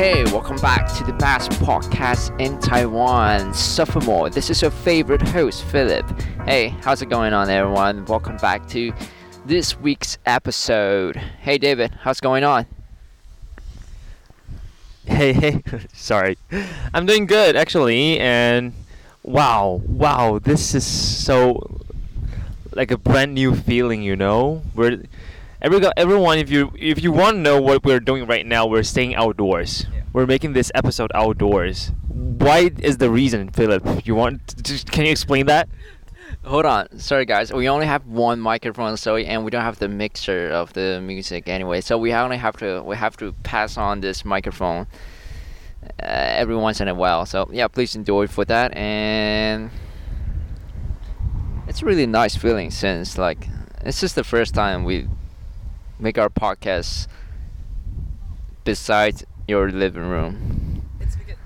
Hey, welcome back to the best podcast in Taiwan, Sophomore. This is your favorite host, Philip. Hey, how's it going on, everyone? Welcome back to this week's episode. Hey, David, how's going on? Hey, hey, sorry. I'm doing good actually, and wow, wow, this is so like a brand new feeling, you know. We're every everyone, if you if you want to know what we're doing right now, we're staying outdoors. Yeah. We're making this episode outdoors. Why is the reason, Philip? You want? To, can you explain that? Hold on, sorry guys. We only have one microphone, so and we don't have the mixer of the music anyway. So we only have to we have to pass on this microphone uh, every once in a while. So yeah, please enjoy for that. And it's a really nice feeling since like it's just the first time we make our podcast besides your living room. It's because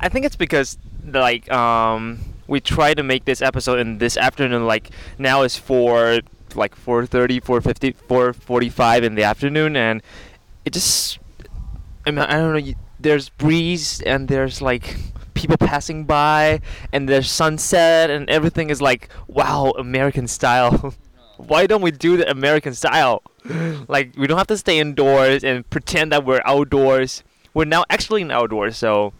I, think it's because like um we try to make this episode in this afternoon like now is for like 4:30 4:50 4:45 in the afternoon and it just I, mean, I don't know you, there's breeze and there's like people passing by and there's sunset and everything is like wow American style why don't we do the American style? like we don't have to stay indoors and pretend that we're outdoors. We're now actually in outdoors, so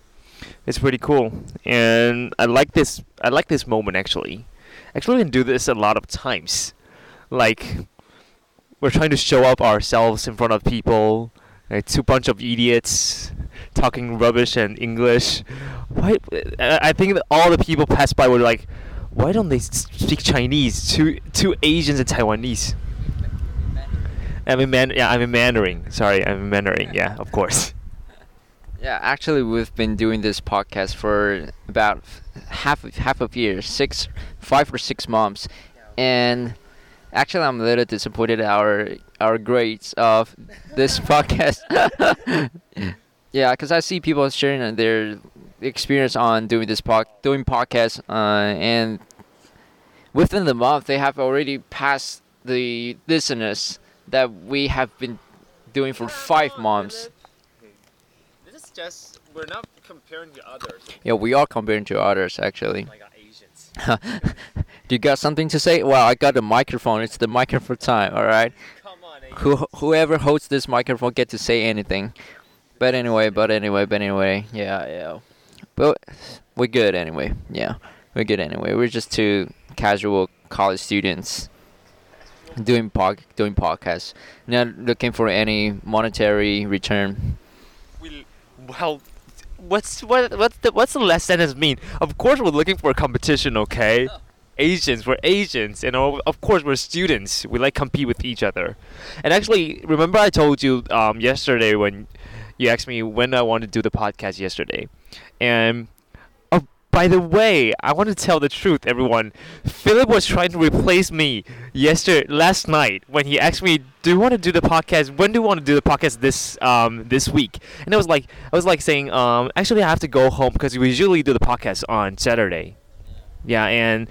it's pretty cool. And I like this. I like this moment actually. Actually, we can do this a lot of times. Like we're trying to show up ourselves in front of people. Like two bunch of idiots talking rubbish and English. Why? I think all the people passed by were like, why don't they speak Chinese? Two two Asians and Taiwanese. I'm in Man. Yeah, I'm in Mandarin. Sorry, I'm in Mandarin. Yeah, of course. Yeah, actually, we've been doing this podcast for about half of, half of year, six, five or six months, and actually, I'm a little disappointed our our grades of this podcast. yeah, because I see people sharing their experience on doing this pod, doing podcast, uh, and within the month they have already passed the listeners that we have been doing for five months. This is just we're not comparing to others. Yeah, we are comparing to others actually. Do you got something to say? Well, I got a microphone. It's the microphone time. All right. Come on, Who, whoever holds this microphone get to say anything. But anyway, but anyway, but anyway, yeah, yeah. But we're good anyway. Yeah, we're good anyway. We're just two casual college students doing pod, doing podcasts, not looking for any monetary return. We, well, what's what what's the what's the last sentence mean? Of course, we're looking for competition. Okay. Asians, we're Asians, and of course we're students. We like compete with each other. And actually, remember I told you um, yesterday when you asked me when I wanted to do the podcast yesterday, and oh, by the way, I want to tell the truth, everyone. Philip was trying to replace me yesterday, last night, when he asked me, "Do you want to do the podcast? When do you want to do the podcast this um this week?" And I was like, I was like saying, um, actually, I have to go home because we usually do the podcast on Saturday. Yeah, and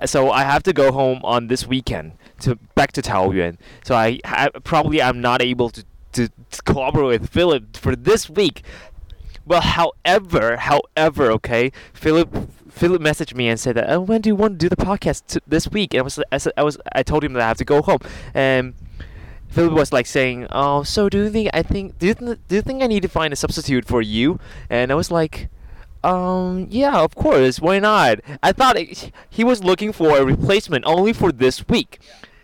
uh, so I have to go home on this weekend to back to Taoyuan. So I, I probably I'm not able to, to, to collaborate with Philip for this week. Well, however, however, okay, Philip Philip messaged me and said that, oh, when do you want to do the podcast t- this week? And I was, I, said, I was, I told him that I have to go home, and Philip was like saying, oh, so do you think I think do you th- do you think I need to find a substitute for you? And I was like, um, yeah, of course, why not? I thought it, he was looking for a replacement only for this week.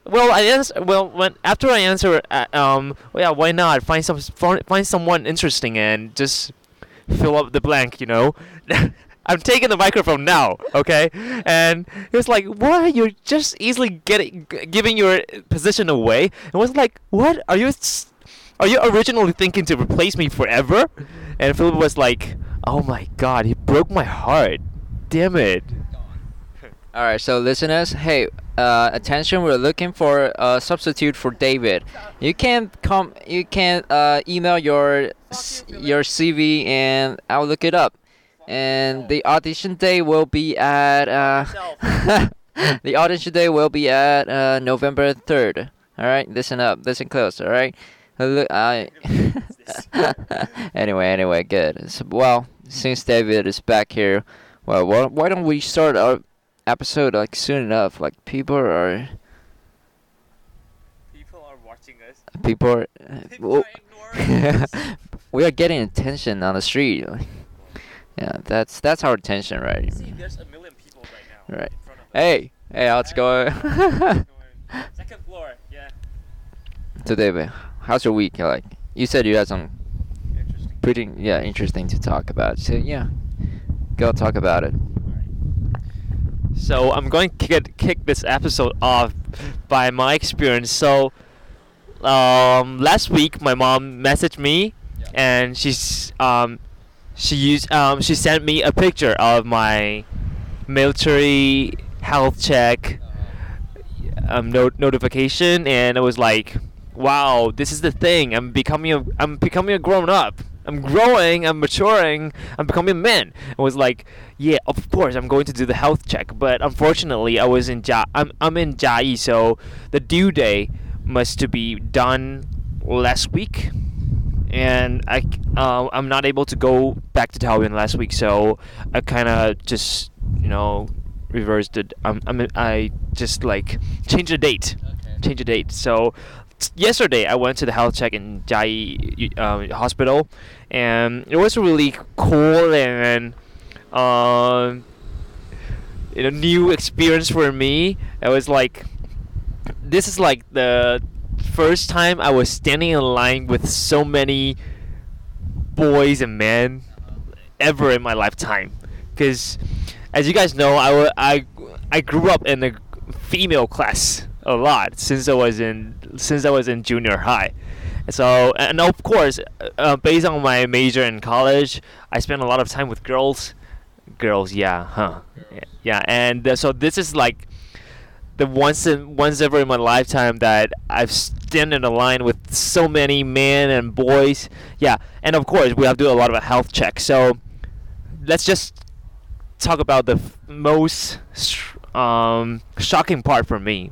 Well, I answer. Well, when after I answer, uh, um, well, yeah, why not find some find someone interesting and just fill up the blank, you know. I'm taking the microphone now, okay? And he was like, "What? You're just easily getting giving your position away." And was like, "What? Are you are you originally thinking to replace me forever?" And Philip was like, "Oh my God, he broke my heart. Damn it." All right, so listeners, hey, uh, attention! We're looking for a substitute for David. You can come. You can uh, email your your CV, and I'll look it up. And the audition day will be at uh, the audition day will be at uh, November third. All right, listen up, listen close. All right, Hello, I. anyway, anyway, good. So, well, since David is back here, well, why don't we start our episode like soon enough? Like people are People are watching us. people are. well, we are getting attention on the street. Yeah, that's that's our attention, right? See, there's a million people right now. Right. In front of us. Hey, hey, how's it going? Second floor. Yeah. so David, how's your week? Like you said, you had some Interesting. pretty yeah interesting to talk about. So yeah, go talk about it. So I'm going to get, kick this episode off by my experience. So um, last week my mom messaged me, and she's um, she used um, she sent me a picture of my military health check um, not- notification, and it was like, wow, this is the thing. I'm becoming a I'm becoming a grown up. I'm growing. I'm maturing. I'm becoming a man. It was like, yeah, of course I'm going to do the health check, but unfortunately I was in Ja. I'm I'm in Chiayi, so the due day must to be done last week. And I uh, I'm not able to go back to Taoyuan last week, so I kind of just, you know, reversed it. I'm, I'm, I just like changed the date change the date. So yesterday I went to the health check in Chiayi um, hospital, and it was really cool and um, you know new experience for me. It was like this is like the first time I was standing in line with so many boys and men ever in my lifetime. Because as you guys know, I, I, I grew up in a female class a lot since I was in since I was in junior high. So and of course, uh, based on my major in college, I spent a lot of time with girls. Girls, yeah, huh? Yeah, yeah. and uh, so this is like the once in once ever in my lifetime that I've stand in a line with so many men and boys. Yeah, and of course we have to do a lot of a health check. So let's just talk about the f- most um, shocking part for me.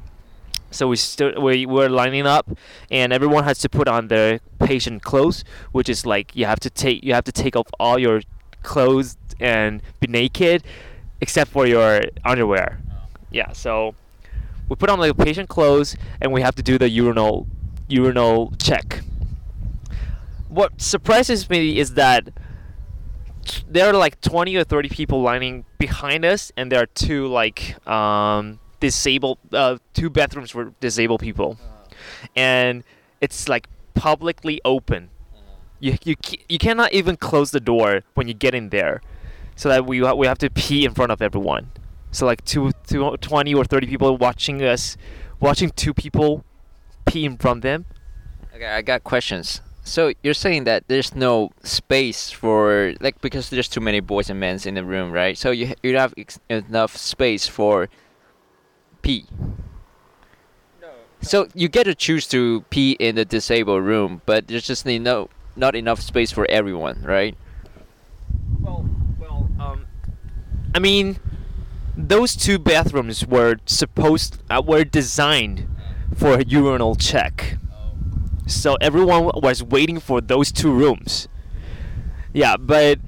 So we stood, we were lining up, and everyone has to put on their patient clothes, which is like you have to take you have to take off all your clothes and be naked, except for your underwear. Yeah. So we put on the patient clothes, and we have to do the urinal urinal check. What surprises me is that there are like 20 or 30 people lining behind us and there are two like um, disabled uh, two bathrooms for disabled people. And it's like publicly open. You, you, you cannot even close the door when you get in there. So that we, we have to pee in front of everyone. So like two, two, 20 or 30 people watching us watching two people pee in front of them. Okay, I got questions. So you're saying that there's no space for like because there's too many boys and men in the room, right? So you you have enough space for pee. So you get to choose to pee in the disabled room, but there's just no not enough space for everyone, right? Well, well, um, I mean, those two bathrooms were supposed uh, were designed for a urinal check, so everyone was waiting for those two rooms. Yeah, but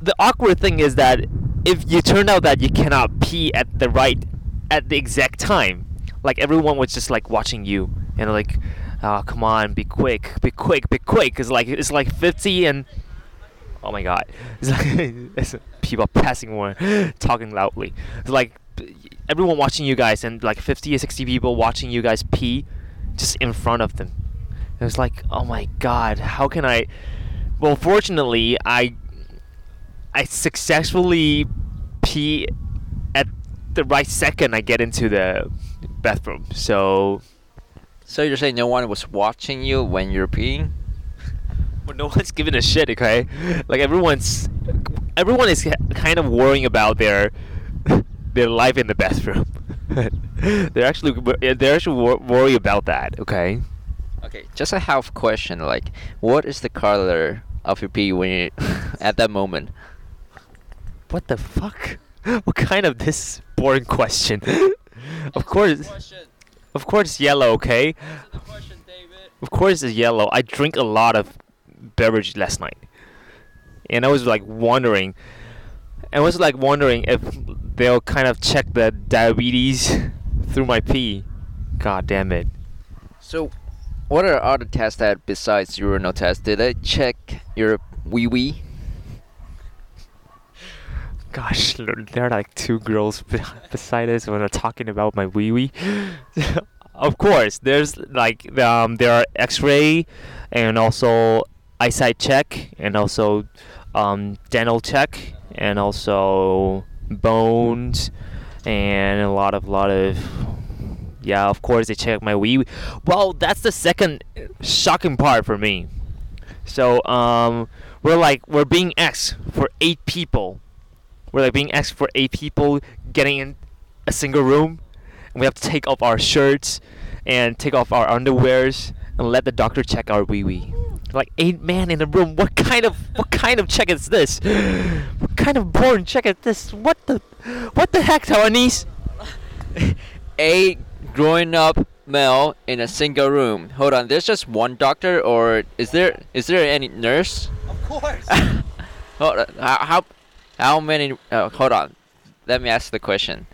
the awkward thing is that if you turn out that you cannot pee at the right at the exact time, like everyone was just like watching you and like, oh come on, be quick, be quick, be quick, cause like it's like 50 and oh my god, it's like it's people passing one, talking loudly. It's like everyone watching you guys and like 50 or 60 people watching you guys pee just in front of them. It was like, oh my god, how can I? Well, fortunately, I I successfully pee the right second I get into the bathroom. So, So you're saying no one was watching you when you're peeing? well, no one's giving a shit. Okay, like everyone's everyone is kind of worrying about their their life in the bathroom. they're actually they're actually wor- worried about that. Okay. Okay, just a half question. Like, what is the color of your pee when you at that moment? What the fuck? What kind of this boring question? of course, of course, yellow. Okay. of course it's yellow. I drink a lot of beverage last night, and I was like wondering, I was like wondering if they'll kind of check the diabetes through my pee. God damn it. So, what are other tests that besides urinal test? Did they check your wee wee? Gosh, there are like two girls beside us when I'm talking about my wee wee. of course, there's like um, there are X-ray, and also eyesight check, and also um, dental check, and also bones, and a lot of lot of yeah. Of course, they check my wee wee. Well, that's the second shocking part for me. So um, we're like we're being asked for eight people we're like being asked for eight people getting in a single room and we have to take off our shirts and take off our underwears and let the doctor check our wee wee. Like eight men in a room what kind of what kind of check is this? What kind of boring check is this? What the what the heck Taiwanese? A growing up male in a single room. Hold on, there's just one doctor, or is there is there any nurse? of course. Hold on, how how, many? Uh, hold on, let me ask the question.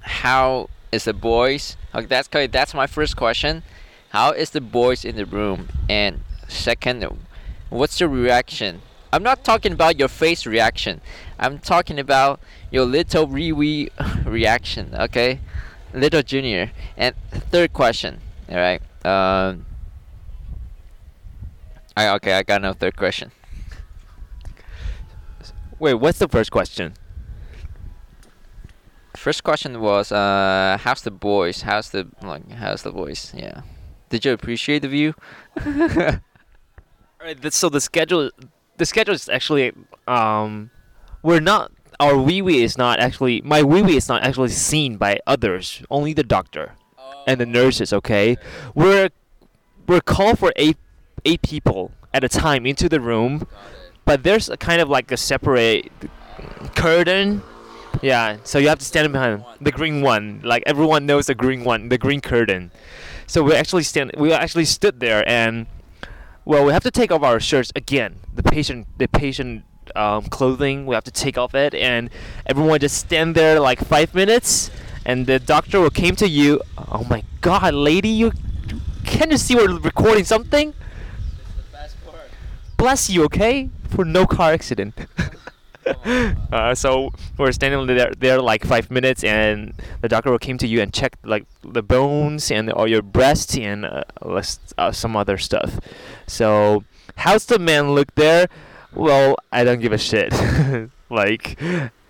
How is the boys? Okay, that's that's my first question. How is the boys in the room? And second, what's your reaction? I'm not talking about your face reaction. I'm talking about your little wee wee reaction. Okay, little junior. And third question. All right. Um. I okay. I got no third question. Wait what's the first question First question was, uh, how's the boys? How's the like? How's the boys? Yeah. Did you appreciate the view? All right, th- so the schedule, the schedule is actually, um, we're not. Our wee wee is not actually. My wee wee is not actually seen by others. Only the doctor and the nurses. Okay, we're we're called for eight eight people at a time into the room, but there's a kind of like a separate curtain. Yeah, so you have to stand behind the green one. Like everyone knows the green one, the green curtain. So we actually stand. We actually stood there and well, we have to take off our shirts again. The patient, the patient um, clothing, we have to take off it, and everyone just stand there like five minutes, and the doctor will came to you. Oh my God, lady, you can you see we're recording something? Bless you, okay, for no car accident. uh, so we're standing there, there like five minutes, and the doctor came to you and check like the bones and all your breasts and uh, uh, some other stuff. So how's the man look there? Well, I don't give a shit. like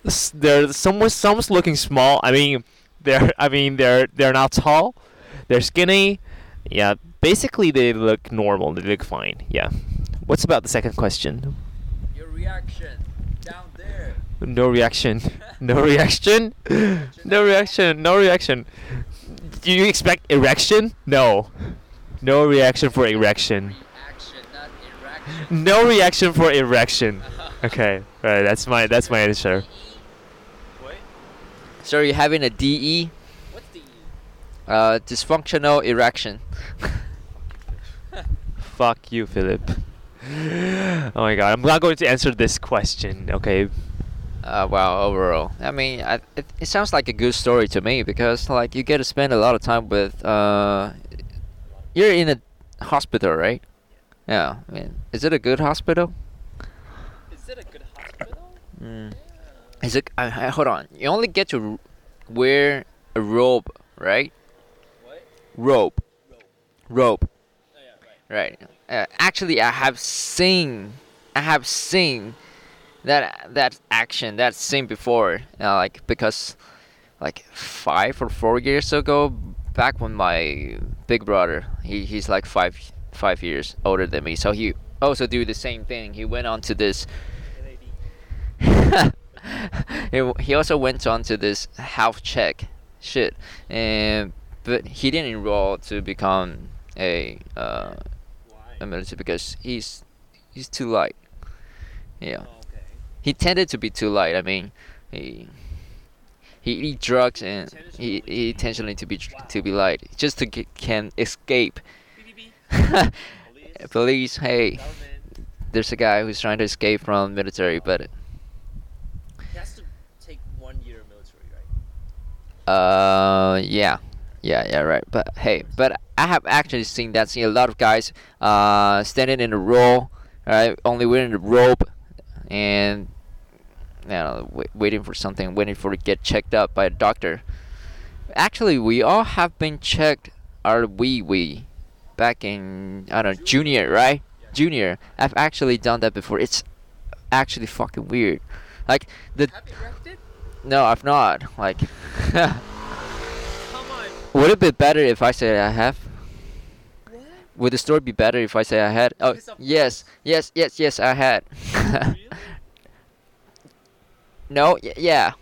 s- they're some some's looking small. I mean, they're I mean they're they're not tall. They're skinny. Yeah, basically they look normal. They look fine. Yeah. What's about the second question? Reaction down there. No reaction. No reaction. No reaction. No reaction. Do you expect erection? No. No reaction for erection. Reaction. No reaction for erection. Okay. Right. That's my that's my answer. So you're having a DE, What's the uh, dysfunctional erection. Fuck you, Philip. Oh my god. I'm not going to answer this question. Okay. Uh, wow, overall, I mean, I, it, it sounds like a good story to me because like you get to spend a lot of time with. Uh, you're in a hospital, right? Yeah. I mean, is it a good hospital? Is it a good hospital? Mm. Is it? I, I, hold on. You only get to r- wear a robe, right? What? Robe. Robe. Oh, Right. Uh, actually, I have seen, I have seen that that action, that scene before. Uh, like because, like five or four years ago, back when my big brother, he, he's like five five years older than me, so he also do the same thing. He went on to this. he, he also went on to this health check shit, and but he didn't enroll to become a uh, a military because he's he's too light. Yeah, he tended to be too light. I mean, he he eat drugs and he he intentionally to be tr- to be light just to get, can escape. Police, hey, there's a guy who's trying to escape from military, but He has to take one year of military, right? uh, yeah, yeah, yeah, right. But hey, but I have actually seen that. Seen a lot of guys uh standing in a row, right? Only wearing a rope, and you know, wait, waiting for something, waiting for to get checked up by a doctor. Actually, we all have been checked Are we we? back in I don't know junior, right? Junior. I've actually done that before. It's actually fucking weird. Like the Have you wrecked it? no, I've not. Like. would it be better if I say I have? What? Would the story be better if I say I had? Oh, Yes, yes, yes, yes, I had. really? no, y- yeah,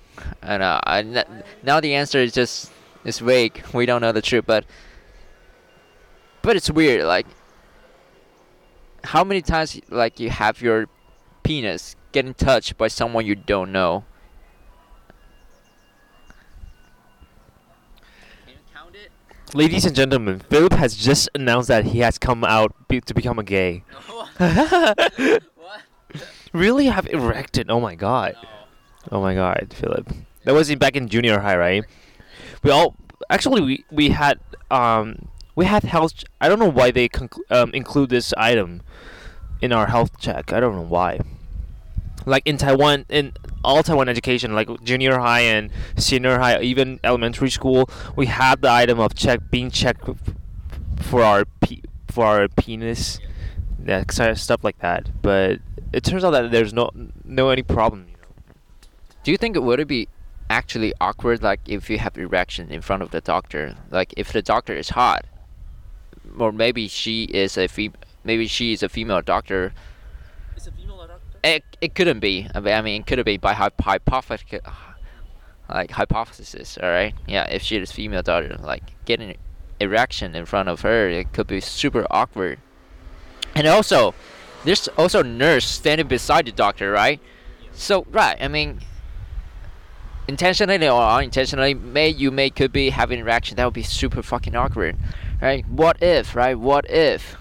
I know. I n- now the answer is just is vague. We don't know the truth, but but it's weird. Like, how many times like you have your penis getting touched by someone you don't know? Ladies and gentlemen, Philip has just announced that he has come out be- to become a gay. what? really have erected? Oh my god. Oh my god, Philip. That was in back in junior high, right? We all actually we we had um we had health. ch- I don't know why they conclu- um, include this item in our health check. I don't know why. Like in Taiwan, in all Taiwan education, like junior high and senior high, even elementary school, we had the item of check being checked for our pe- for our penis, yeah, kind of stuff like that. But it turns out that there's no no any problem. You know. Do you think it would it be actually awkward like if you have erection in front of the doctor? Like if the doctor is hot, or maybe she is a fem- maybe she is a female doctor. Is a female doctor? It it couldn't be. I mean, I mean it could be by hyp- hypothesis, like hypothesis. All right. Yeah. If she is female doctor, like getting erection in front of her, it could be super awkward. And also, there's also nurse standing beside the doctor, right? So right, I mean, intentionally or unintentionally, may you may could be having interaction. That would be super fucking awkward, right? What if, right? What if?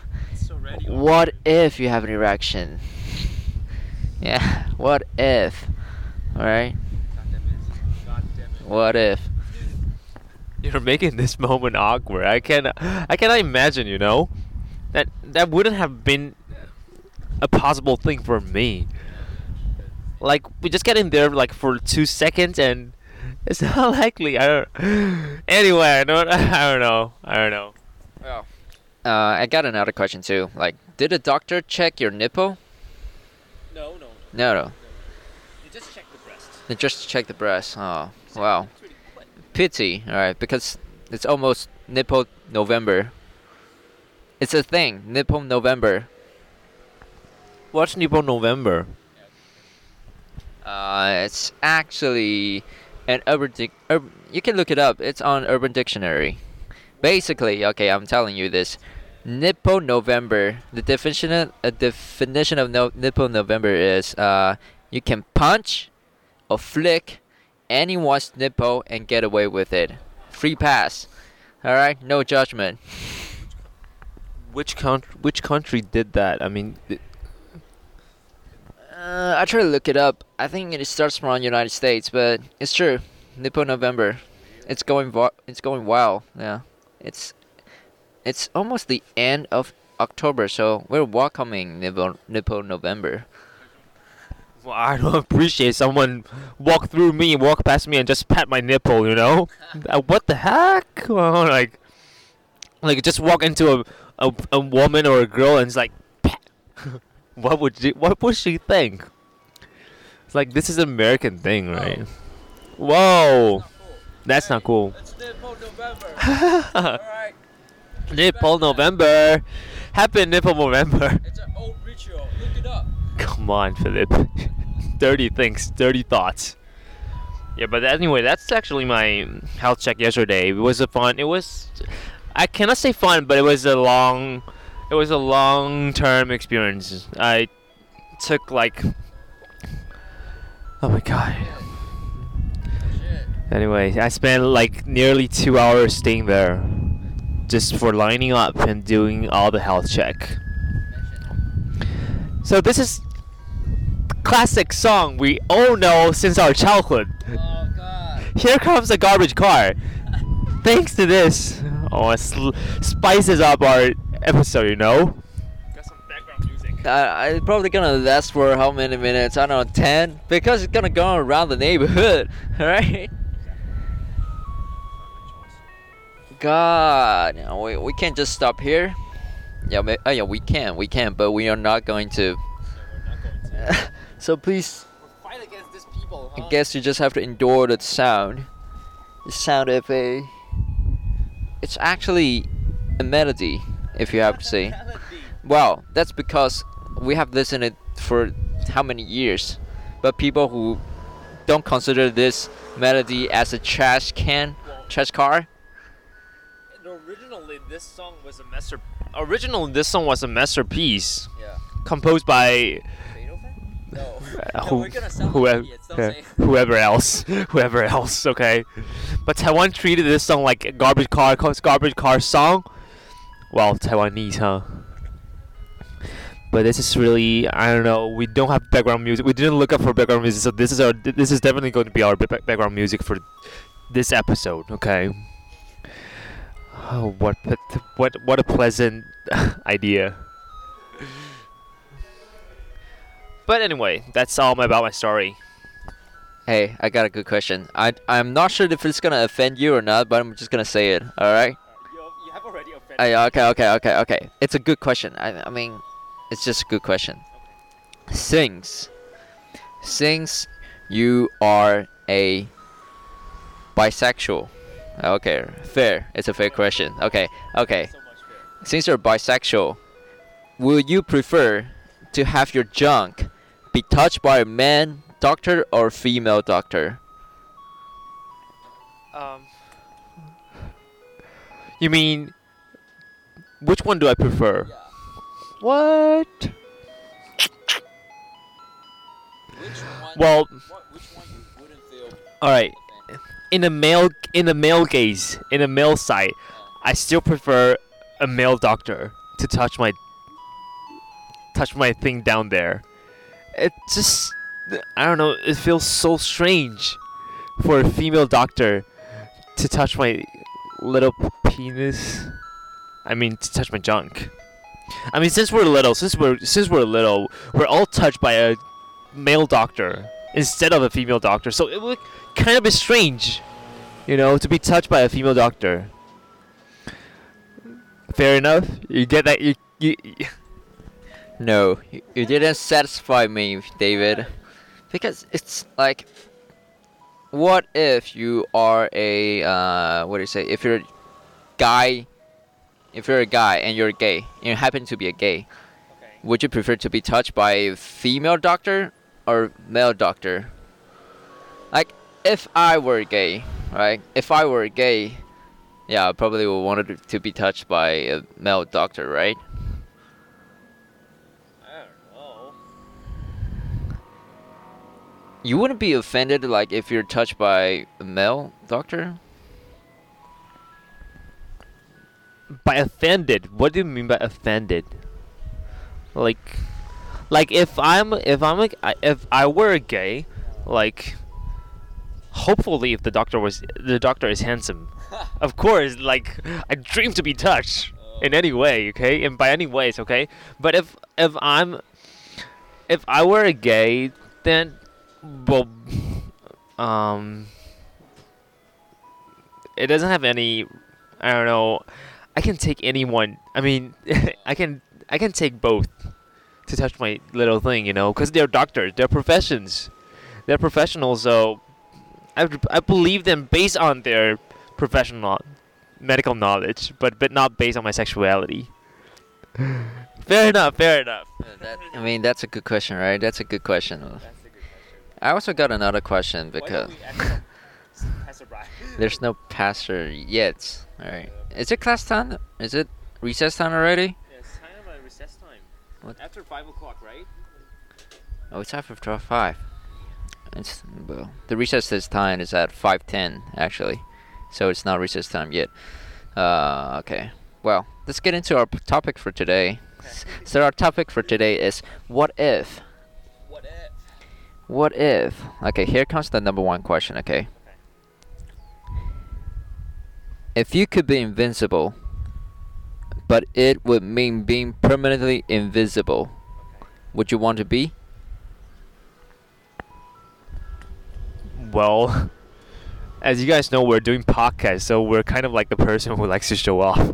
What if you have an erection? Yeah. What if? All right. What if? You're making this moment awkward. I can I cannot imagine, you know. That that wouldn't have been a possible thing for me. Like we just get in there like for 2 seconds and it's not likely. I don't Anyway, I don't I don't know. I don't know. Well. Uh, I got another question too. Like, did a doctor check your nipple? No, no. No, no. You just check the breast. They just check the breast. Oh, wow. Pity. All right, because it's almost nipple November. It's a thing. Nipple November. What's Nippo November? Uh, it's actually an urban. Dic- ur- you can look it up. It's on Urban Dictionary. Basically, okay, I'm telling you this. Nippo November. The definition of, a definition of no, Nippo November is uh, you can punch or flick anyone's nipple and get away with it. Free pass. All right, no judgment. Which country which country did that? I mean, th- Uh, I try to look it up. I think it starts from the United States, but it's true. Nippo November. It's going vo- it's going well. Yeah. It's it's almost the end of October, so we're welcoming Nipple, Nippo November. Well, I don't appreciate someone walk through me, walk past me, and just pat my nipple. You know, Uh, what the heck? Well, like, like just walk into a, a a woman or a girl and it's like, pat. what would she, what would she think? It's like this is an American thing, right? Whoa, that's not cool. It's Nipple November. Alright. Nipple November, happy Nipple November. It's an old ritual. Look it up. Come on, Philip. dirty things, dirty thoughts. Yeah, but anyway, that's actually my health check yesterday. It was a fun. It was, I cannot say fun, but it was a long, it was a long-term experience. I took like, oh my god. Anyway, I spent like nearly two hours staying there. Just for lining up and doing all the health check. So this is classic song we all know since our childhood. Oh God. Here comes a garbage car. Thanks to this, oh, it sl- spices up our episode, you know. Got some background music. I, I probably gonna last for how many minutes? I don't know, ten, because it's gonna go around the neighborhood, right? God, we, we can't just stop here. Yeah, ma- oh yeah, we can, we can, but we are not going to. so please, Fight against people. I guess you just have to endure that sound. The sound of a. It's actually a melody, if you have to say. Well, that's because we have listened it for how many years, but people who don't consider this melody as a trash can, trash car. This song was a master. Originally, this song was a masterpiece Yeah. composed by? No. who, whoever, yeah, whoever else, whoever else. Okay, but Taiwan treated this song like a garbage car, garbage car song. Well, Taiwanese, huh? But this is really, I don't know. We don't have background music. We didn't look up for background music, so this is our. This is definitely going to be our background music for this episode. Okay. Oh, what, what, what, what a pleasant idea. But anyway, that's all about my story. Hey, I got a good question. I I'm not sure if it's gonna offend you or not, but I'm just gonna say it. All right. You, you have already offended. Okay, okay, okay, okay. It's a good question. I, I mean, it's just a good question. Since, since you are a bisexual, okay, fair. It's a fair question. Okay, okay. So much fair. Since you're bisexual, would you prefer to have your junk be touched by a man doctor or female doctor? Um. You mean, which one do I prefer? What? Which one? Well, which one you wouldn't feel? all right. In a male, in a male gaze, in a male side, I still prefer a male doctor to touch my touch my thing down there. It just, I don't know. It feels so strange for a female doctor to touch my little penis. I mean, to touch my junk. I mean, since we're little, since we're since we're little, we're all touched by a male doctor instead of a female doctor. So it would kind of be strange, you know, to be touched by a female doctor. Fair enough. You get that? You you. you No, you, you didn't satisfy me, David. Because it's like, what if you are a uh, what do you say? If you're a guy, if you're a guy and you're gay, and you happen to be a gay, would you prefer to be touched by a female doctor or male doctor? Like, if I were gay, right? If I were gay, yeah, I probably would want to- be touched by a male doctor, right? I don't know. You wouldn't be offended like if you're touched by a male doctor? By offended, what do you mean by offended? Like, like if I'm if I'm like if I were a gay, like, hopefully if the doctor was the doctor is handsome, of course, like I dream to be touched in any way, okay, and by any ways, okay. But if if I'm if I were a gay, then well, um, it doesn't have any. I don't know. I can take anyone. I mean, I can I can take both to touch my little thing, you know, because they're doctors, they're professions, they're professionals. So I, I believe them based on their professional medical knowledge, but but not based on my sexuality. fair enough. Fair enough. I mean, that's a good question, right? That's a good question. I also got another question because there's no pastor yet. All right. Is it class time? Is it recess time already? What? After five o'clock, right? Oh, it's after 12 5. It's, well, the recess this time is at 5.10, actually. So it's not recess time yet. Uh, okay. Well, let's get into our topic for today. So our topic for today is what if? What if? What if? Okay, here comes the number one question, okay? If you could be invincible, but it would mean being permanently invisible, would you want to be? Well, as you guys know, we're doing podcasts, so we're kind of like the person who likes to show off.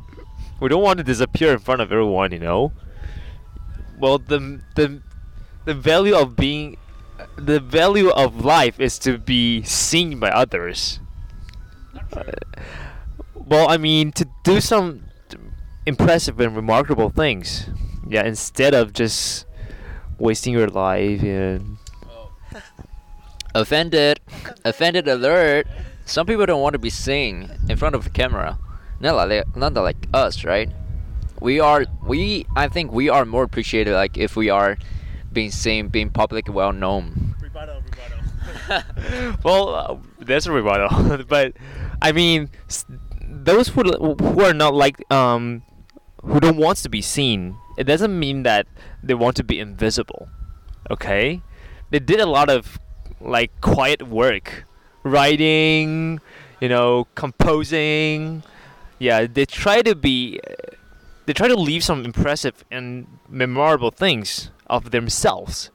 we don't want to disappear in front of everyone, you know. Well, the the the value of being, the value of life is to be seen by others. Uh, well, I mean, to do some impressive and remarkable things. Yeah, instead of just wasting your life and Oh. Offended. Offended alert. Some people don't want to be seen in front of the camera. Not like not like us, right? We are we I think we are more appreciated like if we are being seen, being public well known. Rebuttal, rebuttal. well, uh, there's a rebuttal, but I mean, s- those who who are not like um, who don't want to be seen, it doesn't mean that they want to be invisible. Okay, they did a lot of like quiet work, writing, you know, composing. Yeah, they try to be, they try to leave some impressive and memorable things of themselves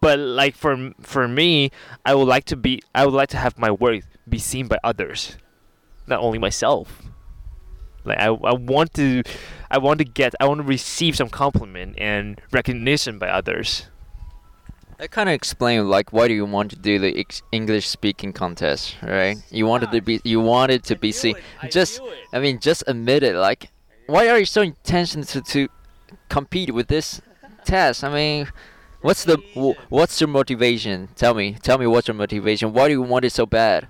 but like for for me i would like to be i would like to have my work be seen by others not only myself like i, I want to i want to get i want to receive some compliment and recognition by others That kind of explains like why do you want to do the ex- English speaking contest, right? You wanted to be you wanted to I be knew seen. it, I Just. I mean, just admit it. Like, why are you so intention to, to compete with this test? I mean, what's the w- what's your motivation? Tell me, tell me what's your motivation? Why do you want it so bad?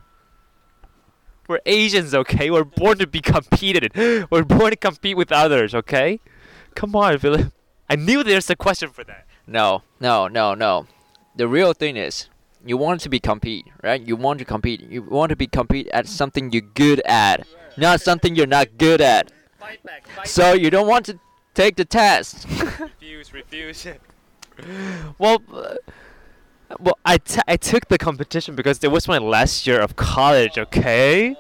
We're asians okay we're born to be competed we're born to compete with others okay come on philip i knew there's a question for that No, no, no, no. The real thing is, you want to be compete, right? You want to compete. You want to be compete at something you're good at, not something you're not good at. Fight back, fight So you don't want to take the test. refuse refuse well uh, well I, t- I took the competition because it was my last year of college okay?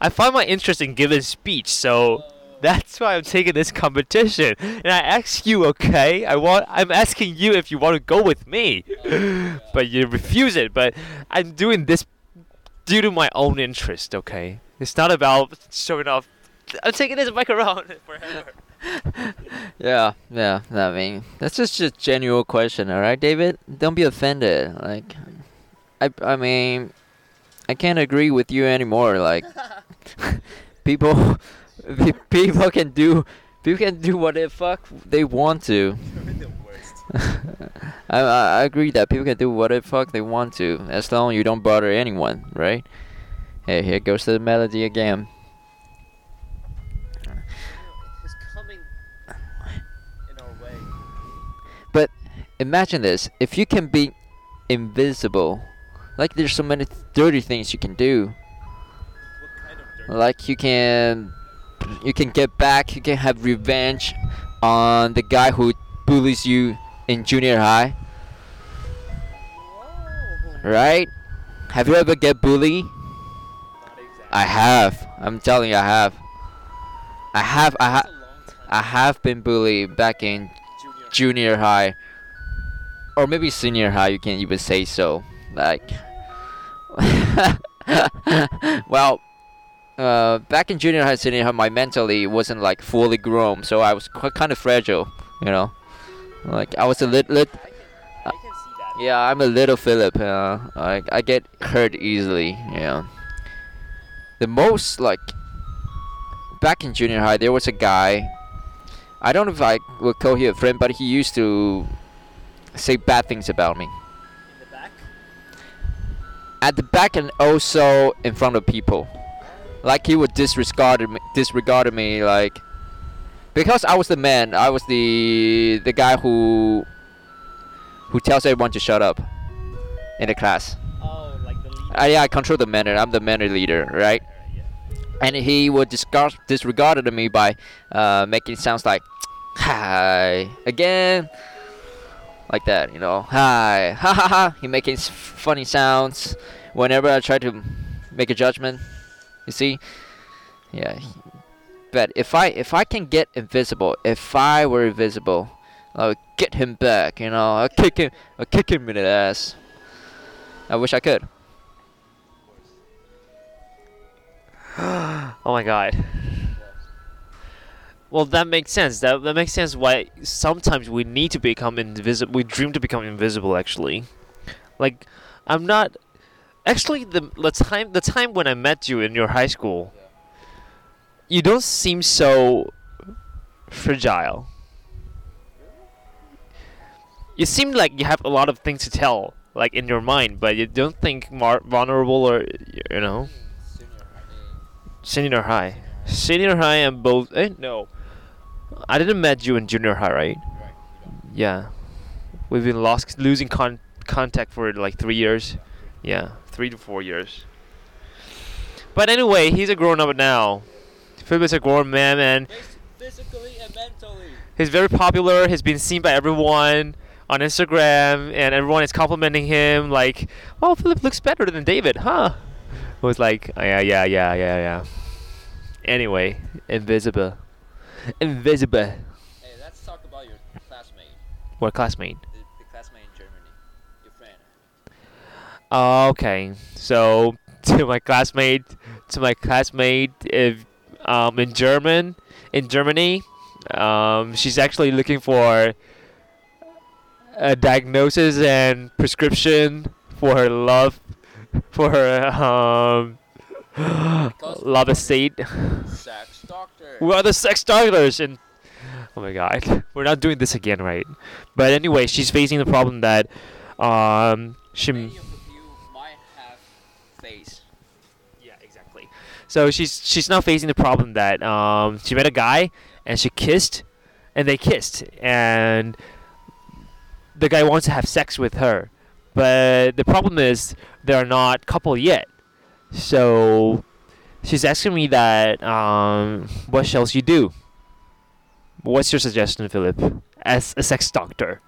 I find my interest in giving speech so that's why i'm taking this competition. And i ask you okay? I want i'm asking you if you want to go with me. But you refuse it but i'm doing this due to my own interest okay? It's not about showing off. I'm taking this mic around forever Yeah, yeah. I mean, that's just a genuine question, all right, David. Don't be offended. Like, I, I mean, I can't agree with you anymore. Like, people, people can do, people can do what the fuck they want to. I, I agree that people can do what the fuck they want to, as long as you don't bother anyone, right? Hey, here goes the melody again. Imagine this: if you can be invisible, like there's so many dirty things you can do. Like you can, you can get back. You can have revenge on the guy who bullies you in junior high, right? Have you ever get bullied? I have. I'm telling you, I have. I have. I That's have. a long time. I have been bullied back in junior high, or maybe senior high. You can even say so. Like, well, uh, back in junior high, senior high, my mentally wasn't like fully grown, so I was quite kind of fragile. You know, like I was a little. Lit- I can see that. yeah, I'm a little Philip. Uh, I I get hurt easily. Yeah. The most like back in junior high, there was a guy. I don't know if I would call him a friend, but he used to say bad things about me In the back. at the back and also in front of people. Like he would disregard me, disregard me, like because I was the man. I was the the guy who who tells everyone to shut up in the class. Oh, like the leader. Uh, yeah, I control the manner. I'm the manner leader, right? Yeah. and he would discard disregarded me by uh, making sounds like hi again like that you know? Hi. Ha ha ha. He making funny sounds whenever i try to make a judgment you see? Yeah but if i if i can get invisible if i were invisible i would get him back you know? I'll kick him i'll kick him in the ass. I wish i could. Oh my god. Well, that makes sense. That that makes sense. Why sometimes we need to become invisible. We dream to become invisible. Actually, like I'm not. Actually, the the time the time when I met you in your high school, you don't seem so fragile. You seem like you have a lot of things to tell, like in your mind, but you don't think mar- vulnerable or you know. Senior high. Senior high and both. Eh, no. I didn't met you in junior high, right? Yeah. We've been lost, losing con- contact for like three years. Yeah, three to four years. But anyway, he's a grown up now. Philip is a grown man, and Physically and mentally. he's very popular. He's been seen by everyone on Instagram, and everyone is complimenting him. Like, "Oh, Philip looks better than David, huh?" It was like, "Oh, "Yeah, yeah, yeah, yeah, yeah." Anyway, invisible, invisible. Hey, let's talk about your classmate, What classmate? the, the classmate in Germany, your friend. Oh, okay. So to my classmate, to my classmate, if um in German, in Germany, um she's actually looking for a diagnosis and prescription for her love, for her um love estate. Sex doctor. We are the sex doctors and oh my god, we're not doing this again, right? But anyway, she's facing the problem that um she. Many of you might have faced. Yeah, exactly. So she's she's now facing the problem that um she met a guy and she kissed, and they kissed, and the guy wants to have sex with her, but the problem is they're not couple yet. So she's asking me that um what shall she do? What's your suggestion, Philip, as a sex doctor?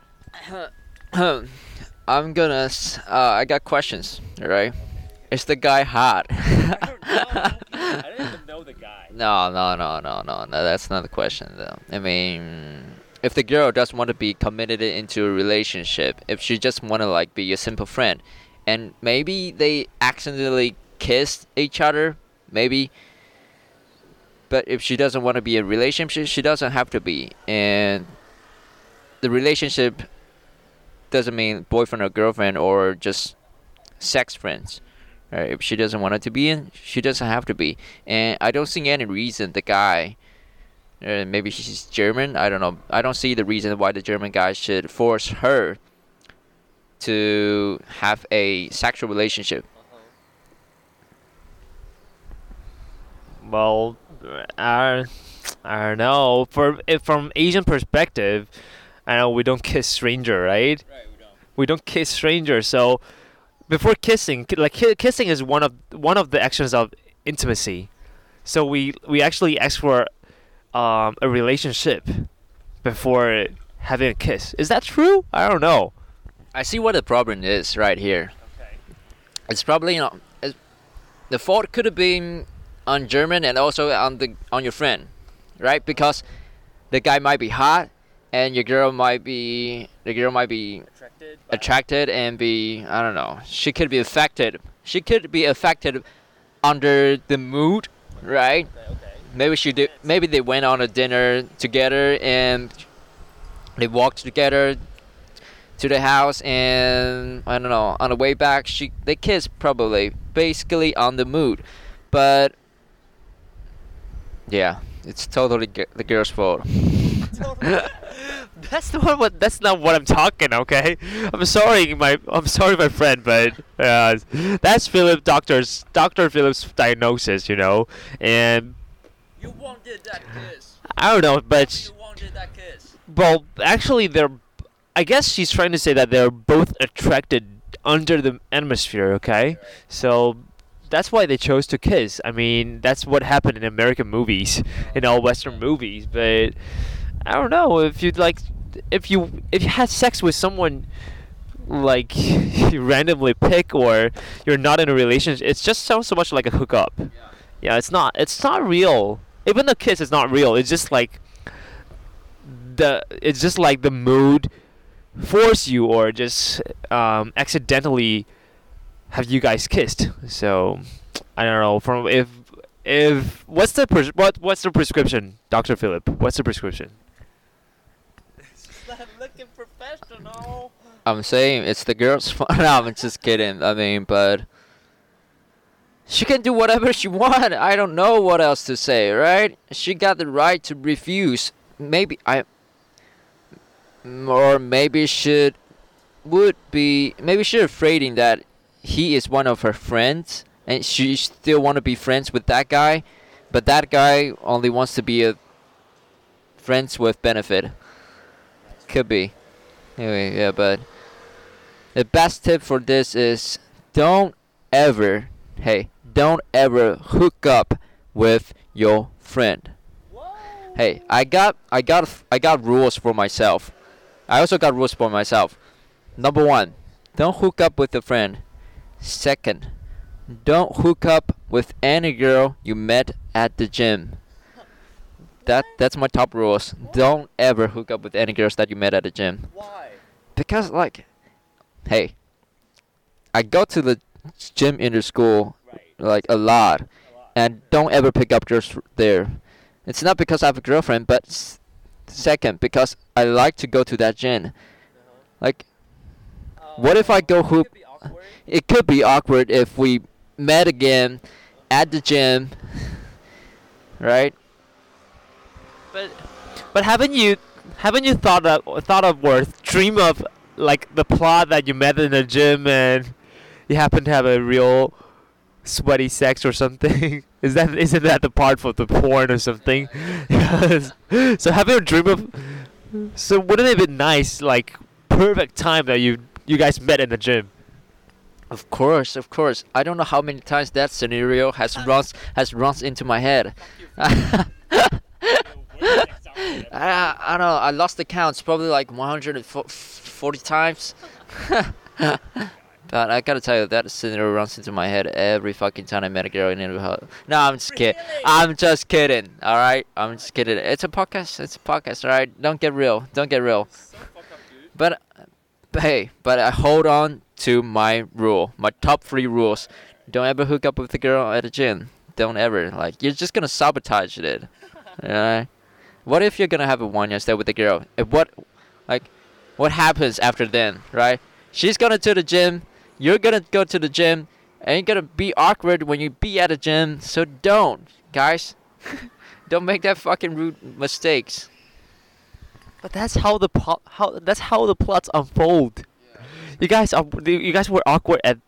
I'm gonna. Uh, I got questions. All right. Is the guy hot? I didn't even know the guy. no, no, no, no, no, no. That's not the question, though. I mean, if the girl doesn't want to be committed into a relationship, if she just want to like be your simple friend, and maybe they accidentally kissed each other, maybe. But if she doesn't want to be in a relationship, she doesn't have to be. And the relationship doesn't mean boyfriend or girlfriend or just sex friends. Right? If she doesn't want it to be in, she doesn't have to be. And I don't see any reason the guy, uh, maybe she's German. I don't know. I don't see the reason why the German guy should force her to have a sexual relationship. Well, I, I don't know. For from Asian perspective, I know we don't kiss stranger, right? Right. We don't. We don't kiss stranger. So before kissing, like kissing is one of one of the actions of intimacy. So we we actually ask for um, a relationship before having a kiss. Is that true? I don't know. I see what the problem is right here. Okay. It's probably know, it's, the fault could have been on German and also on the on your friend, right? Because the guy might be hot, and your girl might be the girl might be Attracted. attracted and be I don't know. She could be affected. She could be affected under the mood, right? Okay. okay. Maybe she did. Maybe they went on a dinner together and they walked together to the house and I don't know. On the way back, she they kissed probably, basically on the mood, but yeah, it's totally g- the girl's fault. That's not what. That's not what I'm talking. Okay, I'm sorry, my. I'm sorry, my friend, but uh, that's Philip Doctor's Doctor Philip's diagnosis, you know. And You wanted that kiss. I don't know, but wanted that kiss. well, actually, they're. I guess she's trying to say that they're both attracted under the atmosphere. Okay, so that's why they chose to kiss. I mean, that's what happened in American movies, in all Western movies. But I don't know if you'd like, if you if you had sex with someone like you randomly pick or you're not in a relationship, it just sounds so much like a hookup. Yeah, it's not. It's not real. Even the kiss is not real. It's just like the. It's just like the mood force you or just um, accidentally have you guys kissed. So I don't know. From if if what's the pres- what what's the prescription, Doctor Philip? What's the prescription? I'm looking professional. I'm saying it's the girl's fault. no, I'm just kidding. I mean, but she can do whatever she want. I don't know what else to say, right? She got the right to refuse. Maybe I, or maybe should would be maybe she's afraid in that he is one of her friends and she still want to be friends with that guy, but that guy only wants to be a friends with benefit. Could be. Anyway, yeah, but the best tip for this is don't ever, hey, don't ever hook up with your friend. Hey, I got, I got, I got rules for myself. I also got rules for myself. Number one, don't hook up with a friend. Second, don't hook up with any girl you met at the gym. That that's my top rules. Don't ever hook up with any girls that you met at the gym Why? because like hey i go to the gym in the school Right. like a lot A lot. and don't ever pick up girls there it's not because i have a girlfriend but s- second because i like to go to that gym like What if I go Uh, hoop- could be awkward. It could be awkward if we met again at the gym right But but haven't you haven't you thought of thought of or dream of like the plot that you met in the gym and you happen to have a real sweaty sex or something? Is that isn't that the part for the porn or something? So having a dream of so wouldn't it be nice like perfect time that you you guys met in the gym? Of course, of course. I don't know how many times that scenario has ah. runs has runs into my head. I, I don't know. I lost the count. It's probably like 140 times. but I gotta tell you, that scenario runs into my head every fucking time I met a girl in a house. No, I'm just kidding. I'm just kidding. All right, I'm just kidding. It's a podcast. It's a podcast. All right, don't get real. Don't get real. So fucked up, dude. But, but hey, but I hold on to my rule, my top three rules. Don't ever hook up with a girl at a gym. Don't ever. Like you're just gonna sabotage it. Alright. What if you're gonna have a one night stand with a girl? And what, like, what happens after then, right? She's gonna to the gym. You're gonna go to the gym, and you're gonna be awkward when you be at a gym. So don't, guys. don't make that fucking rude mistakes. But that's how the plot how that's how the plots unfold. You guys are you guys were awkward at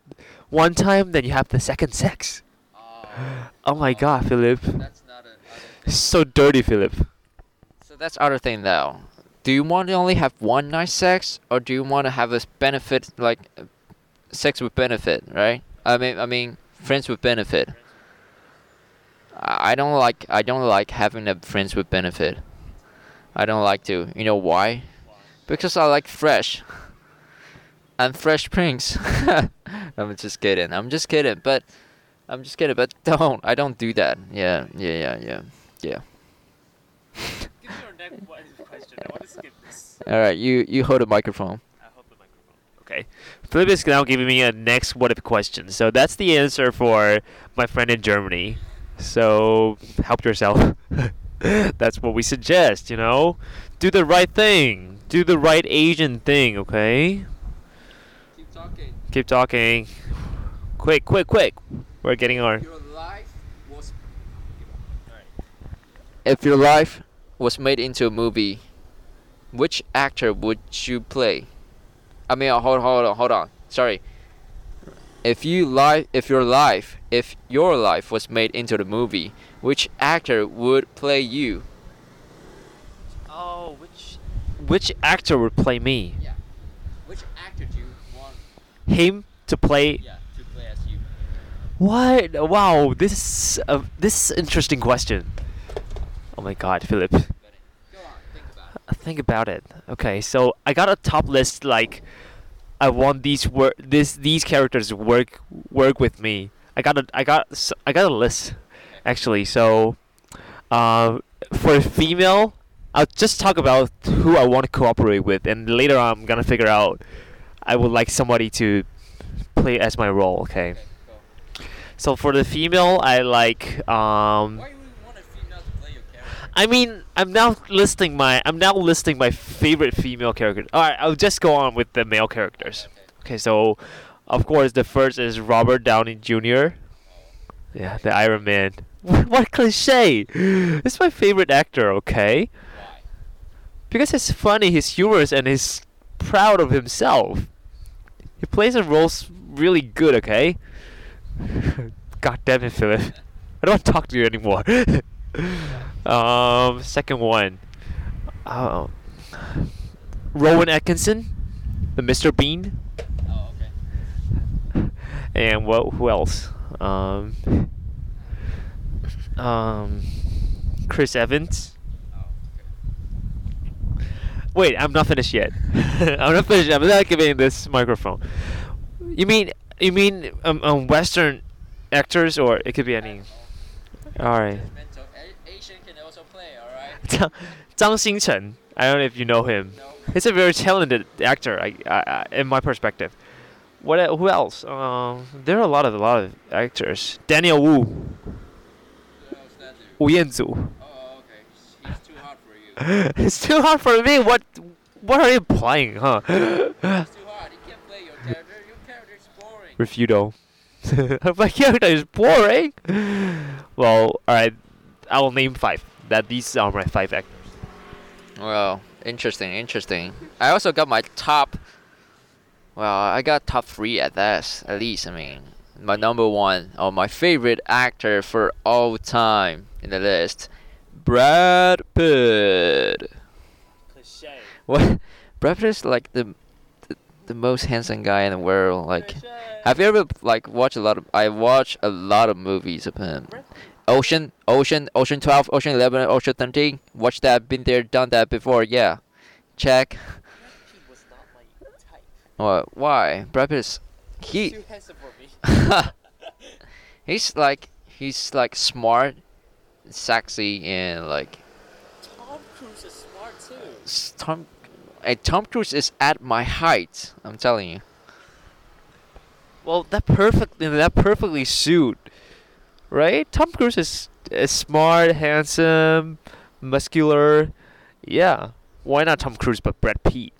one time, then you have the second sex. Oh, oh my god, Philip. That's not a. So dirty, Philip. So that's other thing though. Do you want to only have one night sex, or do you want to have a benefit like sex with benefit, right? I mean, I mean, friends with benefit. I I don't like I don't like having a friends with benefit. I don't like to. You know why? Because I like fresh. And fresh prinks. I'm just kidding. I'm just kidding. But I'm just kidding. But don't. I don't do that. Yeah. Yeah. Yeah. Yeah. Yeah. Give me your next question. I want to skip this. All right. You you hold. The microphone. Okay. Philip is now giving me a next what if question. So that's the answer for my friend in Germany. So help yourself. that's what we suggest, you know? Do the right thing. Do the right Asian thing, okay? Keep talking. Quick, quick, quick. We're getting on. Your life was. If your life was made into a movie, which actor would you play? I mean, uh, hold, hold on, hold on. Sorry. If you life, if your life, if your life was made into the movie, which actor would play you? Oh, which which actor would play me? Yeah. Which actor do you want? Him to play Yeah, to play as you. What? Wow, this is this interesting question. Oh my God, Philip. On, think about it. Uh, Think about it. Okay, so I got a top list like I want these work this these characters work work with me. I got a I got I got a list actually. So uh, for female, I'll just talk about who I want to cooperate with, and later on I'm gonna figure out I would like somebody to play as my role. Okay. Okay, go. So for the female, I like um. Why would you want a female to play your character? I mean, I'm now listing my I'm now listing my favorite female character. All right, I'll just go on with the male characters. Okay. So of course the first is Robert Downey Jr. Yeah, the Iron Man. what cliche? It's my favorite actor. Okay, Why? because he's funny, he's humorous, and he's proud of himself. He plays the roles really good. Okay. God damn it, Philip. I don't want to talk to you anymore. um, second one. Oh. Rowan Atkinson, the Mr. Bean, Oh, okay. and what? Who else? Um. Um. Chris Evans. Wait, I'm not finished yet. I'm not finished. I'm not giving this microphone. You mean you mean um, um Western actors or it could be any? All right. Asian can also play, alright? Zhang, Zhang Xingchen. I don't know if you know him. No. He's a very talented actor, I, I, I, in my perspective. What? Who else? Um, there are a lot of a lot of actors. Daniel Wu? Wu Yanzu. Oh, okay. He's too hot for you. it's too hard for me. What? What are you playing, huh? He's too hot. He can't play your character. Your character is boring. Refuto. my character is boring. Well, alright. I will name five. That these are my five actors. Well, interesting, interesting. I also got my top. Well, I got top three at that, at least. I mean, my number one or my favorite actor for all time in the list, Brad Pitt. Cliche. What? Brad Pitt is like the, the the most handsome guy in the world. Like, have you ever like watched a lot of? I watch a lot of movies of him. Ocean, Ocean, Ocean 12, Ocean 11, Ocean 13. Watch that, been there, done that before. Yeah, check. He was not my type. What? Why? Brad Pitt is he? Too handsome for me. he's like he's like smart, sexy, and like Tom Cruise is smart too. Tom. Hey, Tom Cruise is at my height. I'm telling you. Well, that perfect that perfectly suit, right? Tom Cruise is, is smart, handsome, muscular. Yeah, why not Tom Cruise but Brad Pitt?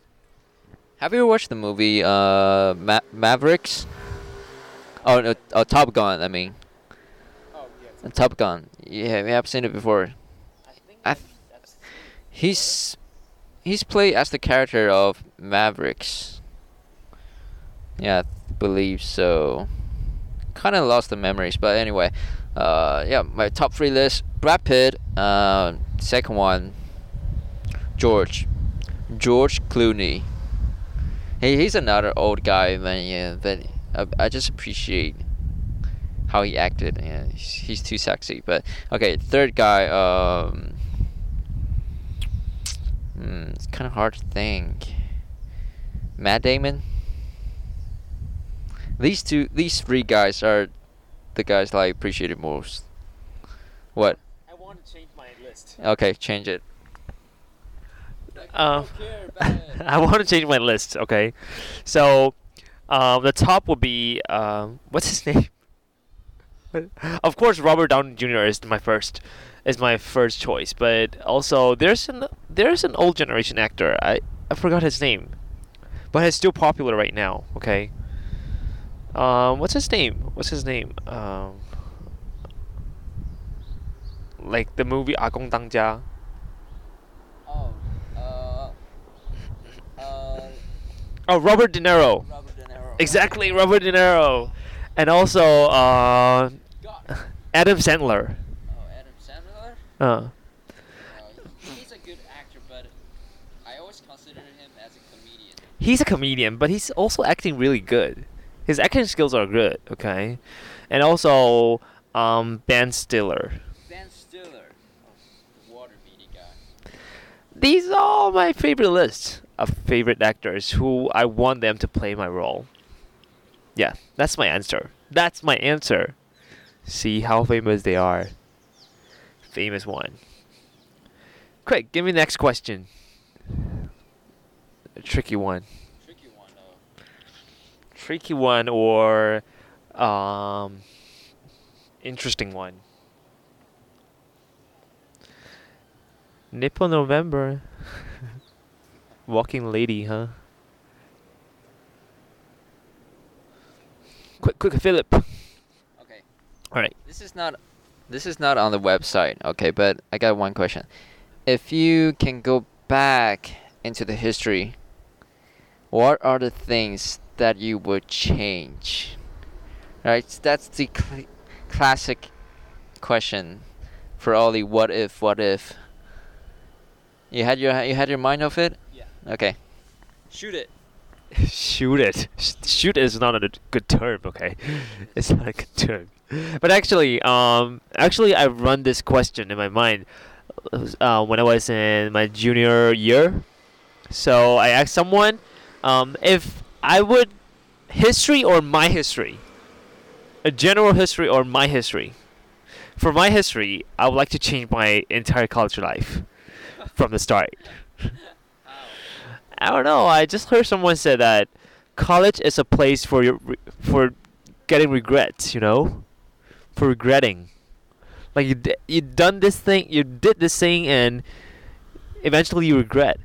Have you watched the movie uh Ma- Mavericks? Oh no, oh, Top Gun. I mean, Uh, Top Gun. Yeah, we have seen it before. I He's he's played as the character of Mavericks. Yeah, I believe so. Kind of lost the memories, but anyway, uh, yeah, my top three list: Brad Pitt. Uh, second one, George, George Clooney. He he's another old guy, man. Yeah, but I, I just appreciate how he acted. Yeah, he's, he's too sexy. But okay, third guy. Um, Hmm, it's kind of hard to think. Matt Damon. These two, these three guys are the guys that I appreciate it most. What? I want to change my list. Okay, change it. Um, I want to change my list. Okay, so um, the top would be um, what's his name? of course, Robert Downey Jr. is my first is my first choice, but also there's an there's an old generation actor. I I forgot his name, but he's still popular right now. Okay. Um, what's his name? What's his name? Um, like the movie 阿公当家. Oh, uh, uh, Oh, Robert De Niro. Robert De Niro. Exactly, Robert De Niro, and also uh, Adam Sandler. Oh, Adam Sandler. Uh, he's a good actor, but I always considered him as a comedian. he's a comedian, but he's also acting really good. His acting skills are good. Okay, and also um, Ben Stiller. Ben Stiller. Oh, Walter guy. These are all my favorite lists of favorite actors who I want them to play my role. Yeah, that's my answer. That's my answer. See how famous they are. Famous one. Quick, give me the next question. A tricky one. Tricky one though. Tricky one or um interesting one. Nipple November. Walking lady, huh? Quick, quick, Philip. Okay. All right. This is not this is not on the website, okay, but I got one question. If you can go back into the history, what are the things that you would change? Right? That's the cl- classic question for all the what if, what if. You had your you had your mind off it? Yeah. Okay. Shoot it. Shoot it. Sh- Shoot is not a good term, okay? It's not a good term. But actually, um, actually, I run this question in my mind uh, when I was in my junior year. So I asked someone um, if I would history or my history, a general history or my history. For my history, I would like to change my entire college life from the start. I don't know. I just heard someone say that college is a place for your re- for getting regrets. You know, for regretting. Like you d- you done this thing, you did this thing, and eventually you regret.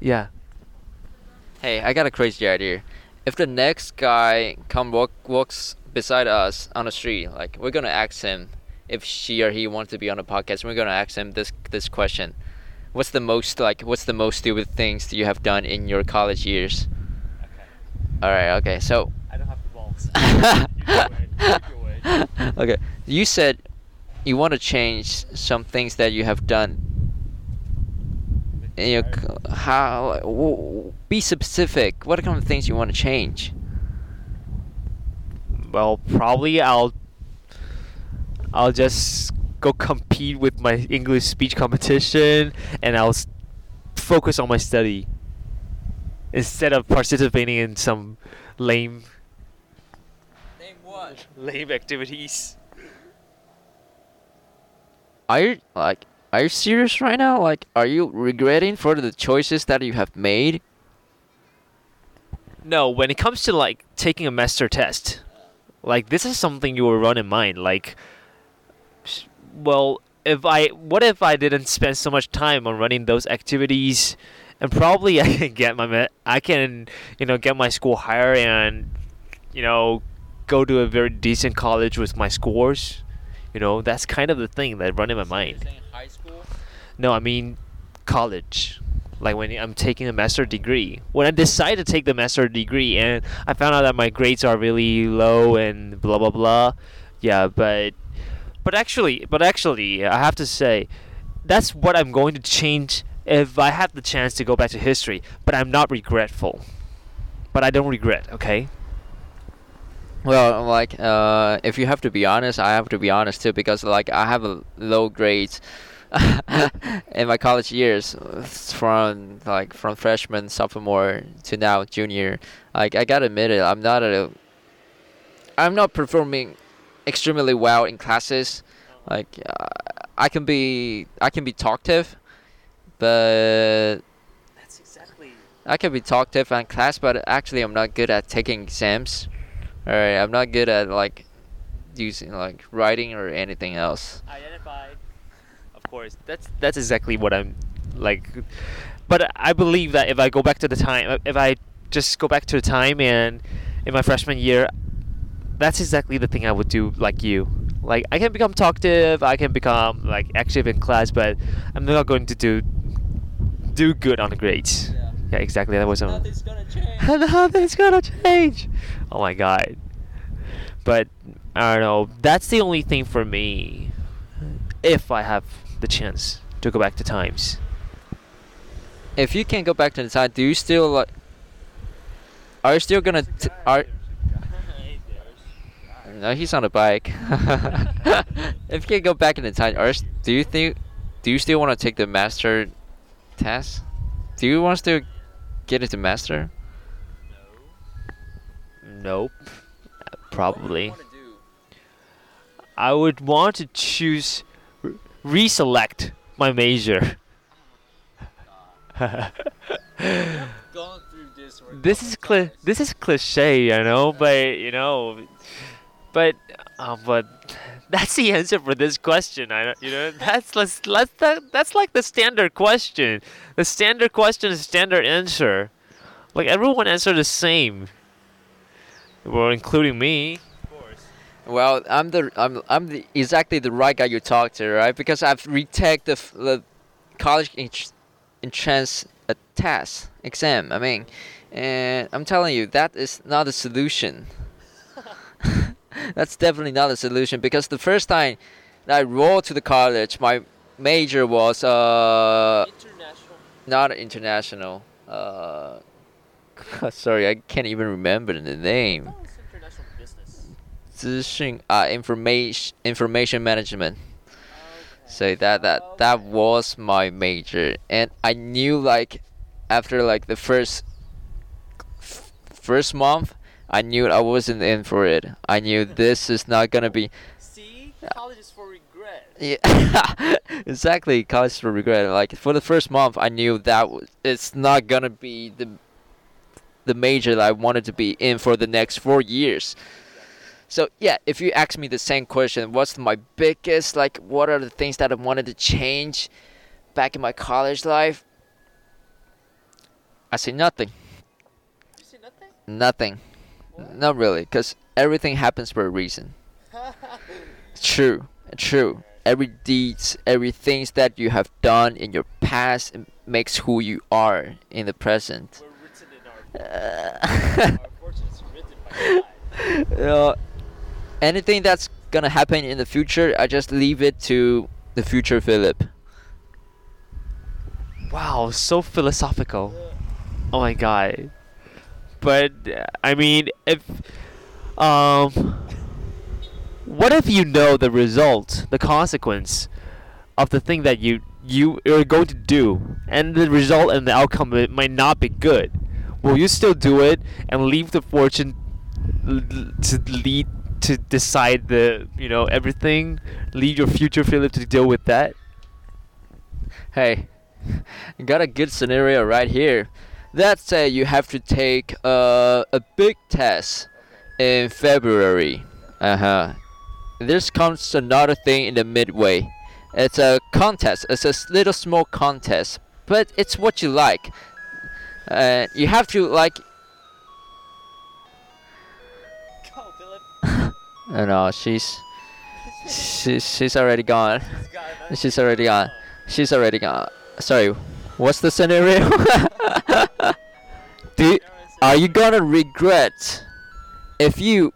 Yeah. Hey, I got a crazy idea. If the next guy come walk walks beside us on the street, like we're gonna ask him if she or he wants to be on the podcast. We're gonna ask him this this question: What's the most like? What's the most stupid things that you have done in your college years? Okay. All right. Okay. So. I don't have the balls. okay. You said you want to change some things that you have done. In your, how? w- w- Be specific. What kind of things you want to change? Well, probably I'll I'll just go compete with my English speech competition and I'll focus on my study instead of participating in some lame Name what? lame activities. Are you like? Are you serious right now? Like, are you regretting for the choices that you have made? No, when it comes to like taking a master test, like this is something you will run in mind. Like, well, if I, what if I didn't spend so much time on running those activities, and probably I can get my, I can, you know, get my school higher and, you know, go to a very decent college with my scores. You know, that's kind of the thing that run in my mind. high school. No, I mean college. Like when I'm taking a master degree. When I decide to take the master degree and I found out that my grades are really low and blah blah blah. Yeah, but but actually, but actually, I have to say that's what I'm going to change if I have the chance to go back to history, but I'm not regretful. But I don't regret, okay? Well, like, uh, if you have to be honest, I have to be honest too because like I have a low grades in my college years from like from freshman, sophomore to now junior. Like I gotta admit it, I'm not a, I'm not performing extremely well in classes. Like uh, I can be, I can be talkative, but That's exactly. I can be talkative in class, but actually I'm not good at taking exams. Alright, I'm not good at like using like writing or anything else. Identified. Of course, that's that's exactly what I'm like. But I believe that if I go back to the time, if I just go back to the time and in my freshman year, that's exactly the thing I would do like you. Like I can become talkative, I can become like active in class, but I'm not going to do do good on the grades. Yeah. Yeah, exactly. That was um, gonna change. nothing's gonna change. Oh my god. But I don't know. That's the only thing for me. If I have the chance to go back to times. If you can go back to the time, do you still like? Are you still gonna? T- are No, he's on a bike. if you could go back in the time, Urs, do you think, do you still want to take the master test? Do you want to get into master? Nope. Probably. I would want to choose re- reselect my major. Going through this. this is cli- this is cliche, I know, but you know, but uh, but that's the answer for this question. I don't, you know, that's let's let's that, that's like the standard question. The standard question is standard answer. Like everyone answered the same. Well, including me. Well, I'm the I'm I'm the exactly the right guy you talk to, right? Because I've retake the the college entrance uh, test exam. I mean, and I'm telling you that is not a solution. That's definitely not a solution because the first time that I rolled to the college, my major was uh International. not international. Uh, sorry, I can't even remember the name. Oh, international business. 资讯 uh information information management. Okay. So that that that was my major, and I knew like after like the first f- first month, I knew I wasn't in for it. I knew this is not gonna be. See, college is for regret. Yeah, exactly. College for regret. Like for the first month, I knew that w- it's not gonna be the the major that I wanted to be in for the next four years. So yeah, if you ask me the same question, what's my biggest like? What are the things that I wanted to change back in my college life? I say nothing. You see nothing? Nothing. Not really, because everything happens for a reason. True, true. Every deeds, every things that you have done in your past m- makes who you are in the present. We're written in our. Uh, our fortune written by God. anything that's gonna happen in the future, I just leave it to the future Philip. Wow, so philosophical. Oh my god. But uh, I mean, if um, what if you know the result, the consequence of the thing that you you are going to do, and the result and the outcome it might not be good? Will you still do it and leave the fortune to lead to decide the you know everything? Leave your future Philip to deal with that. Hey, got a good scenario right here. Let's say you have to take uh, a big test in February. Uh huh. This comes another thing in the midway. It's a contest. It's a little small contest, but it's what you like. Uh, you have to like. Oh no, she's she's she's already gone. She's already gone. She's already gone. Sorry, what's the scenario? Do are you gonna regret if you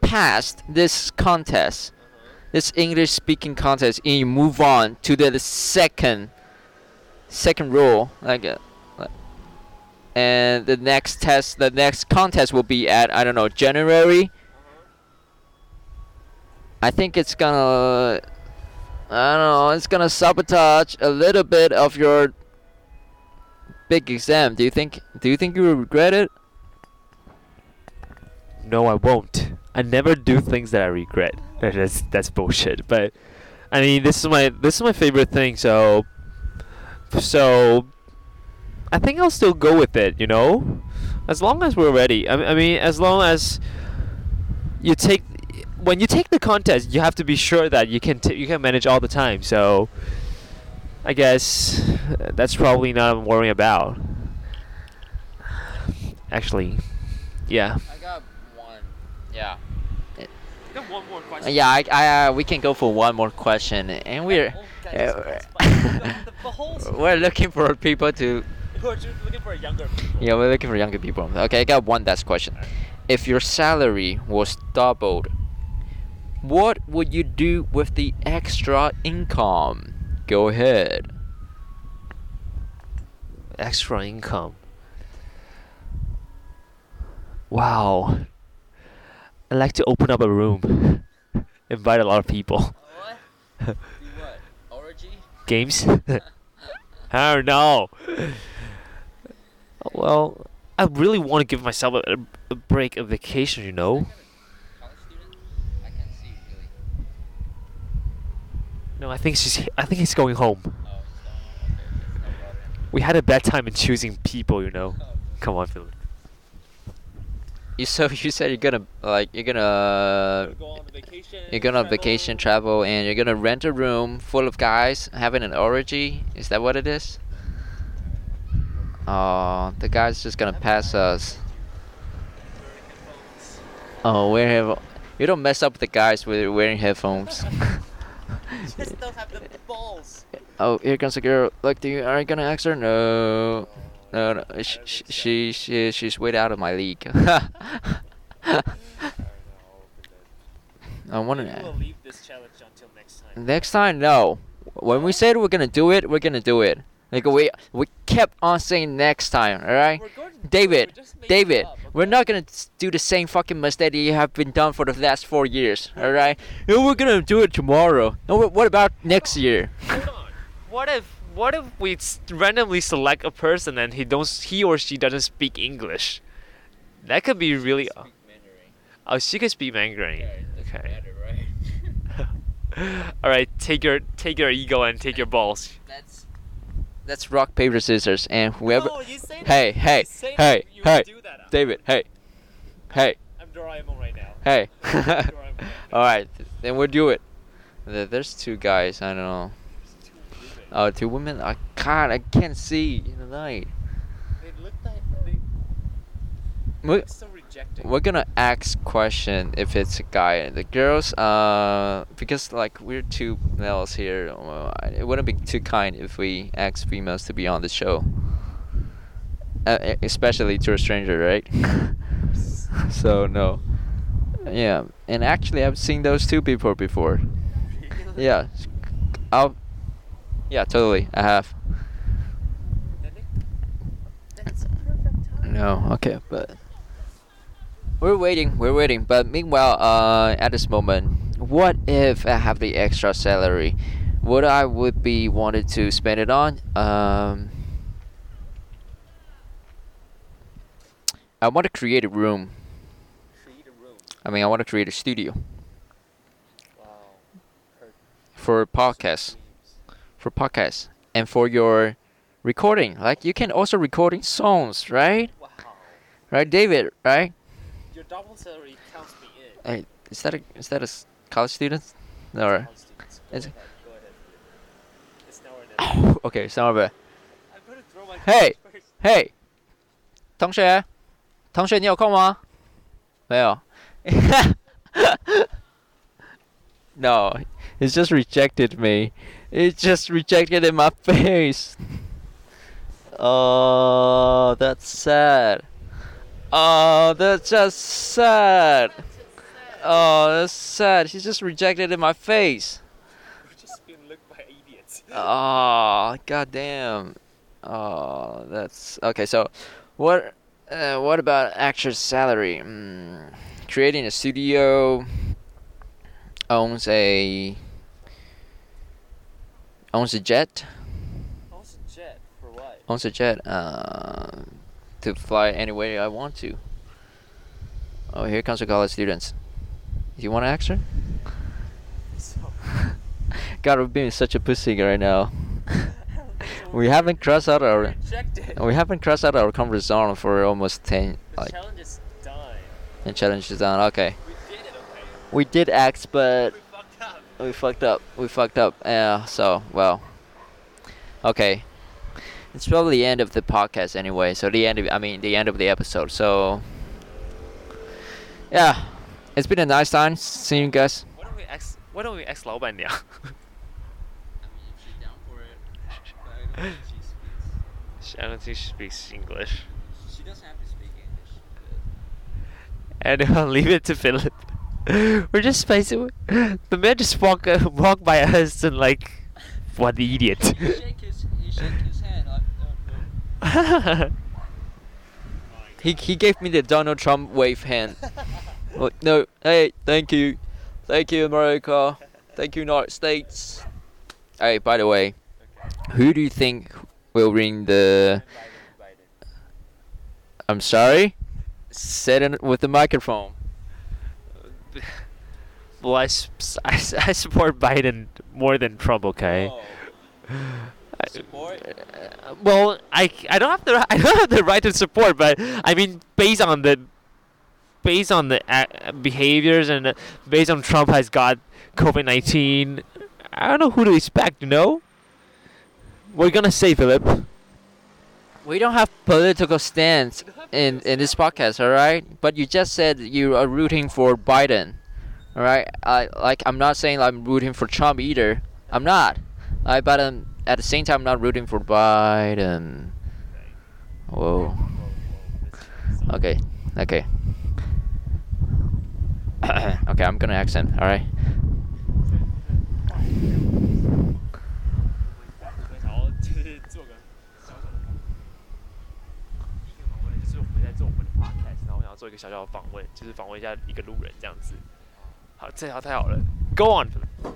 passed this contest, this English speaking contest, and you move on to the second second rule, uh, like- and the next test, the next contest will be at I don't know January. I think it's gonna I don't know, it's gonna sabotage a little bit of your big exam. Do you think do you think you will regret it? No, I won't. I never do things that I regret. That's that's bullshit. But I mean, this is my this is my favorite thing. So so I think I'll still go with it. You know, as long as we're ready. I, I mean, as long as you take when you take the contest, you have to be sure that you can t- you can manage all the time. So I guess that's probably not what I'm worrying about. Actually, yeah. I got one. Yeah. Got one more question. Yeah, I, I uh, we can go for one more question, and we're uh, that's fine. the, the whole we're looking for people to We're looking for younger people. yeah we're looking for younger people. Okay, I got one last question. If your salary was doubled, what would you do with the extra income? Go ahead. extra income. Wow. I like to open up a room, invite a lot of people. What? Do what? Orgy? Games? I don't know. Well, I really want to give myself a, a break, a vacation, you know. College student? I can't see really. No, I think she's. I think he's going home. We had a bad time in choosing people, you know. Come on, Philip. You so you said you're gonna like you're gonna go on vacation. you're gonna vacation travel and you're gonna rent a room full of guys having an orgy. Is that what it is? Oh, the guy's just gonna pass us. Oh, wearing headphones. You don't mess up with the guys with wearing headphones. Just don't have the balls. oh, here comes a girl. Look, do you are you gonna ask her? No, no, no. She, she, she she's way out of my league. I want Maybe we'll to. leave this challenge until next time. Next time, no. When we said we're gonna do it, we're gonna do it. Like we we kept on saying next time, all right? We're going to do it, David, we're just making David, up, we're not gonna do the same fucking mistake that you have been done for the last four years, all right? No, we're gonna do it tomorrow. No, wh- what about next year? Hold on. What if what if we randomly select a person and he don't he or she doesn't speak English? That could be really. Oh, she could speak Mandarin. Okay. All right, take your take your ego and take your balls. That's that's rock paper scissors, and whoever. No, you say that. Hey, hey, you say that, hey, hey. David, hey, hey, I'm Doraemon right now. hey. I'm Doraemon right now. All right, then we'll do it. There's two guys. I don't know. There's two. Oh, two women. I can't. I can't see in the night. They look like they look so we're gonna ask question if it's a guy. The girls, uh, because like we're two males here, well, it wouldn't be too kind if we ask females to be on the show. Uh, especially to a stranger, right? so no. Yeah, and actually, I've seen those two people before. Yeah, I'll. Yeah, totally. I have. Then it- That's a perfect time. No, okay, but we're waiting. We're waiting. But meanwhile, uh, at this moment, what if I have the extra salary? What I would be wanted to spend it on? Um, I want to create a room. Create a room. I mean, I want to create a studio Wow. For podcasts, for podcasts, and for your recording. Like you can also recording songs, right? Wow. Right, David? Right? Your double salary counts me in. Hey, is that a is that a s- college student? Or College students. Go Is ahead. it- Go ahead. It's now or never. okay, sorry about. I'm gonna throw my Hey. cards first. 嘿，同学，同学，你有空吗？没有。no, it just rejected me. It just rejected in my face. Oh, that's sad. Oh, that's just sad. Oh, that's sad. He just rejected in my face. We're just being looked by idiots. Oh, goddamn. Oh, that's okay. So, what? Uh, what about actor's salary? Mm, creating a studio owns a owns a jet. Also, jet for what? Owns a jet. Uh, to fly anywhere I want to. Oh, here comes the college students. You want an? So, God, we're being such a pussy right now. we haven't crossed out our we haven't crossed out our comfort zone for almost ten The like challenge is done. and challenge is done. Okay, We did it, okay? we did act, but We fucked up. we fucked up. We fucked up. Yeah. So well. Okay. It's probably the end of the podcast anyway. So the end of I mean the end of the episode. So yeah, it's been a nice time seeing you guys. Why don't we ask Why don't we ask 老板娘 I don't think she speaks English. She doesn't have to speak English. And I'll leave it to Philip. We're just spacing. The man just walk uh, walk by us and like, what the idiot. shake his, he shake his hand like, he he gave me the Donald Trump wave hand. Well, no. Hey, thank you, thank you, America. Thank you, United States. Hey, by the way, who do you think will win the? I'm sorry. Said it with the microphone. Well, I, I support Biden more than Trump. Okay. I- oh. Support? Uh, well, I, I don't have the I don't have the right to support, but I mean based on the based on the uh, behaviors and uh, based on Trump has got COVID nineteen, I don't know who to expect. You know. We're gonna say Philip. We don't have political stance in in this podcast, all right? But you just said you are rooting for Biden, all right? I like I'm not saying I'm rooting for Trump either. I'm not. I but um, at the same time I'm not rooting for Biden. Whoa. Okay. Okay. okay, I'm gonna accent. All right.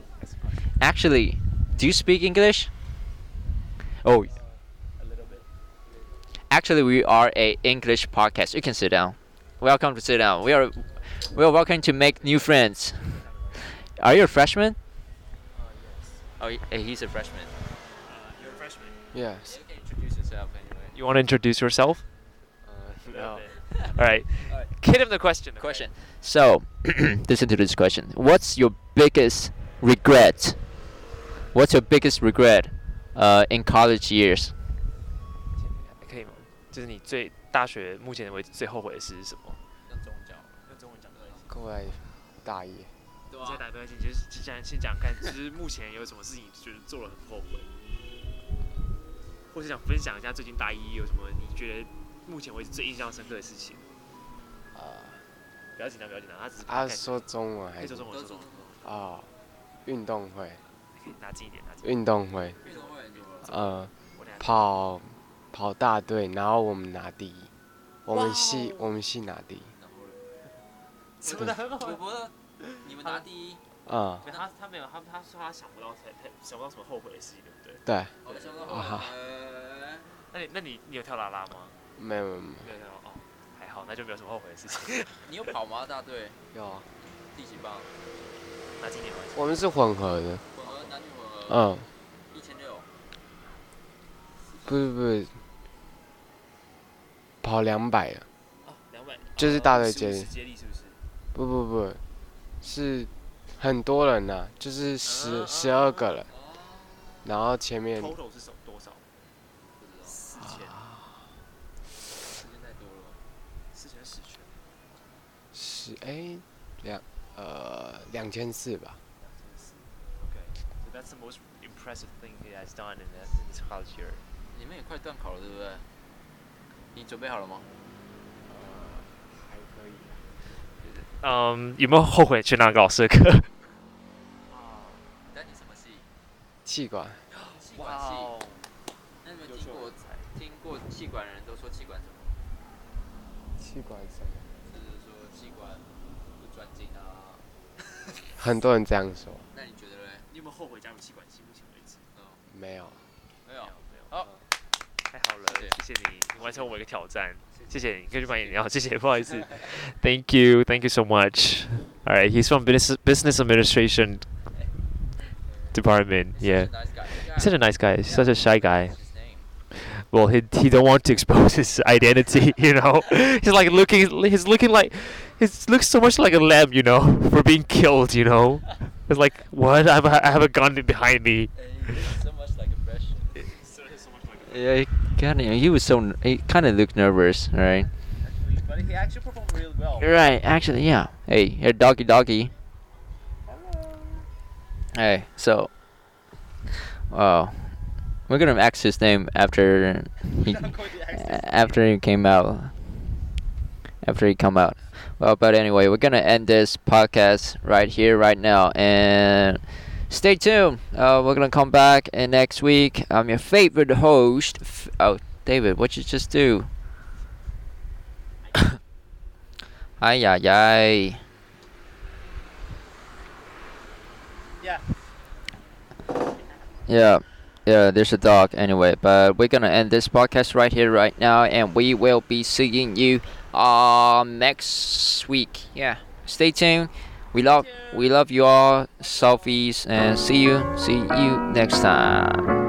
Actually, do you speak English? Oh, A little bit. actually we are a English podcast. You can sit down. Welcome to sit down. We are we are welcome to make new friends. Are you a freshman? Oh, he- eh, he's a freshman. Uh, you're a freshman. Yes. You can introduce yourself anyway. You want to introduce yourself? Uh, No. All right. Alright. Hit him the question. okay? Question. So, listen to this question. What's your biggest regret? What's your biggest regret uh, in college years? 可以吗？就是你最大学目前为止最后悔的事是什么？用中文讲对。过来大一，你现在打没关系，你就是先先讲看，就是目前有什么事情觉得做了很后悔，或是想分享一下最近大一有什么你觉得目前为止最印象深刻的事情。啊，不要紧张，不要紧张，他只是啊，说中文还是说中文，说中文，啊，运动会，可以拿近一点，拿近一点。运动会，呃，跑跑大队，然后我们拿第一，我们系我们系拿第一，真的很好。你们拿第一。嗯，没有他他没有，他他说他想不到想不到什么后悔的事情，对不对？对，啊那你那你你有跳啦啦吗？没有没有没没有跳哦，还好，那就没有什么后悔的事情。你有跑吗？大队有，有啊，第几棒？那今年？我们是混合的，混合男女混合。嗯。不是不是，跑两百啊，就是大队接力，不？不不，是很多人呐、就是十十二个人，然后前面 total 是多少？不知道，四千，太多了，四千十圈，十哎两呃两千四吧。你们也快断考了，对不对？你准备好了吗？呃还可以。嗯，有没有后悔去那个老师的课？那你什么系？气管气管系。哦，那你们听过听过气管人都说气管什么？气管什么？就是说气管不专精啊。很多人这样说，那你觉得嘞？你有没有后悔加入气管系？目前为止。没有。没有。好，太好了，谢谢谢你，你完成我一个挑战，谢谢你，可以去买饮料，谢谢，不好意思。 Thank you, thank you so much. All right, he's from business business administration department. Yeah, Nice guy. he's such a nice guy. He's such a shy guy. What's his name? Well, he he don't want to expose his identity. You know, he's like looking. He's looking like, he looks so much like a lamb. You know, for being killed. You know, it's like what? I have a, I have a gun behind me. Yeah, he kind of. He was so. He kind of looked nervous, right? but he actually performed really well. Right. Actually, yeah. Hey, here, doggy, doggy. Hey, so. Wow. We're gonna ask his name after he to ask his name. after he came out. After he come out. Well, but anyway, we're gonna end this podcast right here, right now, and stay tuned. Uh, we're gonna come back and next week. I'm your favorite host. F- oh, David, what you just do? ay ay ay. Yeah. Yeah. Yeah, there's a dog anyway, but we're gonna end this podcast right here, right now, and we will be seeing you uh, next week. Yeah, stay tuned. We love we love you all, selfies, and see you see you next time.